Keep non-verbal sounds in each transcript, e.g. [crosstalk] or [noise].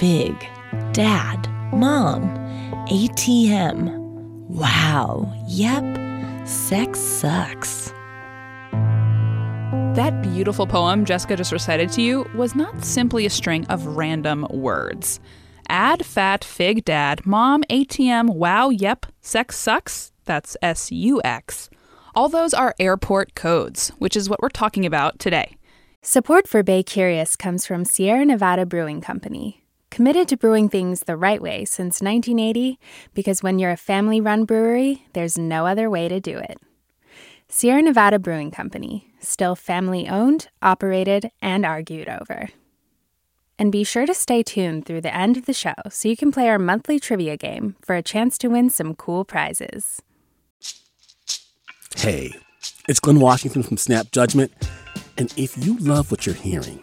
Fig, dad, mom, ATM. Wow, yep, sex sucks. That beautiful poem Jessica just recited to you was not simply a string of random words. Add fat fig dad, mom, ATM, wow, yep, sex sucks. That's S U X. All those are airport codes, which is what we're talking about today. Support for Bay Curious comes from Sierra Nevada Brewing Company, committed to brewing things the right way since 1980 because when you're a family run brewery, there's no other way to do it. Sierra Nevada Brewing Company, still family owned, operated, and argued over. And be sure to stay tuned through the end of the show so you can play our monthly trivia game for a chance to win some cool prizes. Hey, it's Glenn Washington from Snap Judgment. And if you love what you're hearing,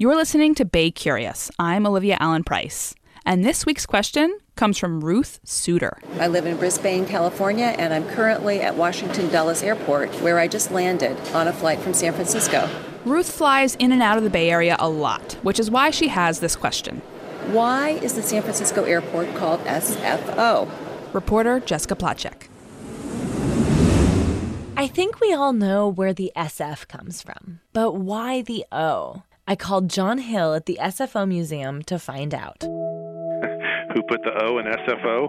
You're listening to Bay Curious. I'm Olivia Allen Price. And this week's question comes from Ruth Suter. I live in Brisbane, California, and I'm currently at Washington Dulles Airport, where I just landed on a flight from San Francisco. Ruth flies in and out of the Bay Area a lot, which is why she has this question. Why is the San Francisco airport called SFO? Reporter Jessica Placzek. I think we all know where the SF comes from, but why the O? I called John Hill at the SFO Museum to find out. [laughs] Who put the O in SFO?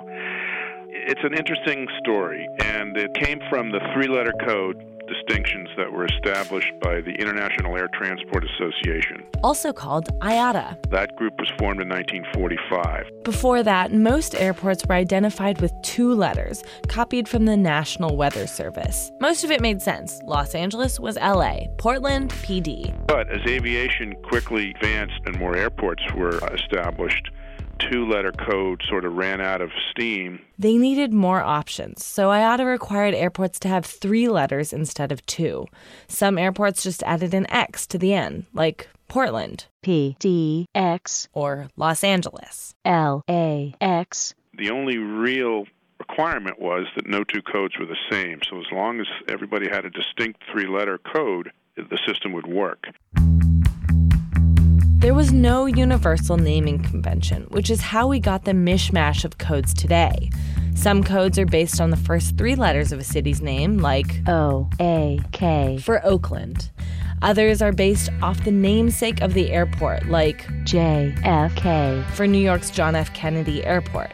It's an interesting story, and it came from the three letter code distinctions that were established by the International Air Transport Association. Also called IATA. That group was formed in 1945. Before that, most airports were identified with two letters, copied from the National Weather Service. Most of it made sense. Los Angeles was LA, Portland, PD. But as aviation quickly advanced and more airports were established, two letter code sort of ran out of steam. They needed more options, so IATA required airports to have three letters instead of two. Some airports just added an X to the end, like Portland, P D X, or Los Angeles, L A X. The only real requirement was that no two codes were the same. So as long as everybody had a distinct three letter code, the system would work. There was no universal naming convention, which is how we got the mishmash of codes today. Some codes are based on the first three letters of a city's name, like O A K for Oakland. Others are based off the namesake of the airport, like J F K for New York's John F. Kennedy Airport.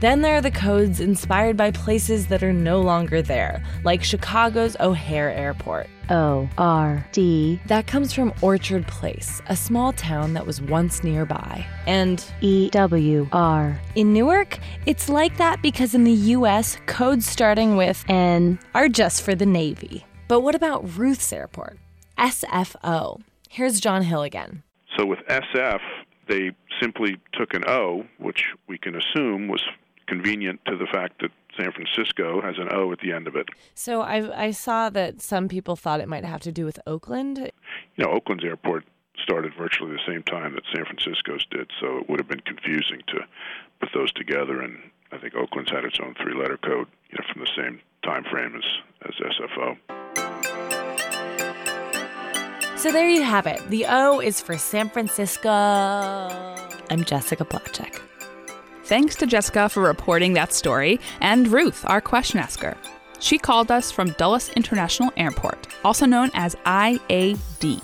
Then there are the codes inspired by places that are no longer there, like Chicago's O'Hare Airport. O R D. That comes from Orchard Place, a small town that was once nearby. And E W R. In Newark, it's like that because in the US, codes starting with N are just for the Navy. But what about Ruth's Airport? SFO. Here's John Hill again. So with SF, they simply took an O, which we can assume was convenient to the fact that San Francisco has an O at the end of it. So I, I saw that some people thought it might have to do with Oakland. You know, Oakland's airport started virtually the same time that San Francisco's did, so it would have been confusing to put those together. And I think Oakland's had its own three-letter code, you know, from the same time frame as as SFO. So there you have it. The O is for San Francisco. I'm Jessica Placzek. Thanks to Jessica for reporting that story, and Ruth, our question asker. She called us from Dulles International Airport, also known as IAD.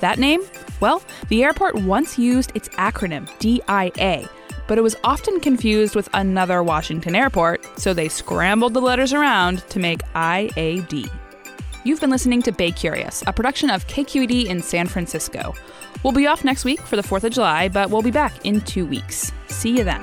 That name? Well, the airport once used its acronym DIA, but it was often confused with another Washington airport, so they scrambled the letters around to make IAD. You've been listening to Bay Curious, a production of KQED in San Francisco. We'll be off next week for the 4th of July, but we'll be back in two weeks. See you then.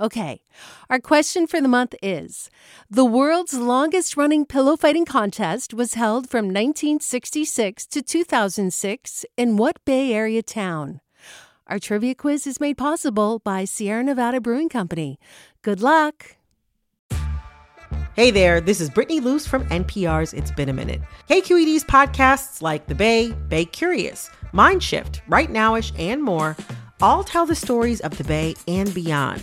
Okay, our question for the month is The world's longest running pillow fighting contest was held from 1966 to 2006 in what Bay Area town? Our trivia quiz is made possible by Sierra Nevada Brewing Company. Good luck! Hey there, this is Brittany Luce from NPR's It's Been a Minute. KQED's podcasts like The Bay, Bay Curious, Mindshift, Right Nowish, and more all tell the stories of the Bay and beyond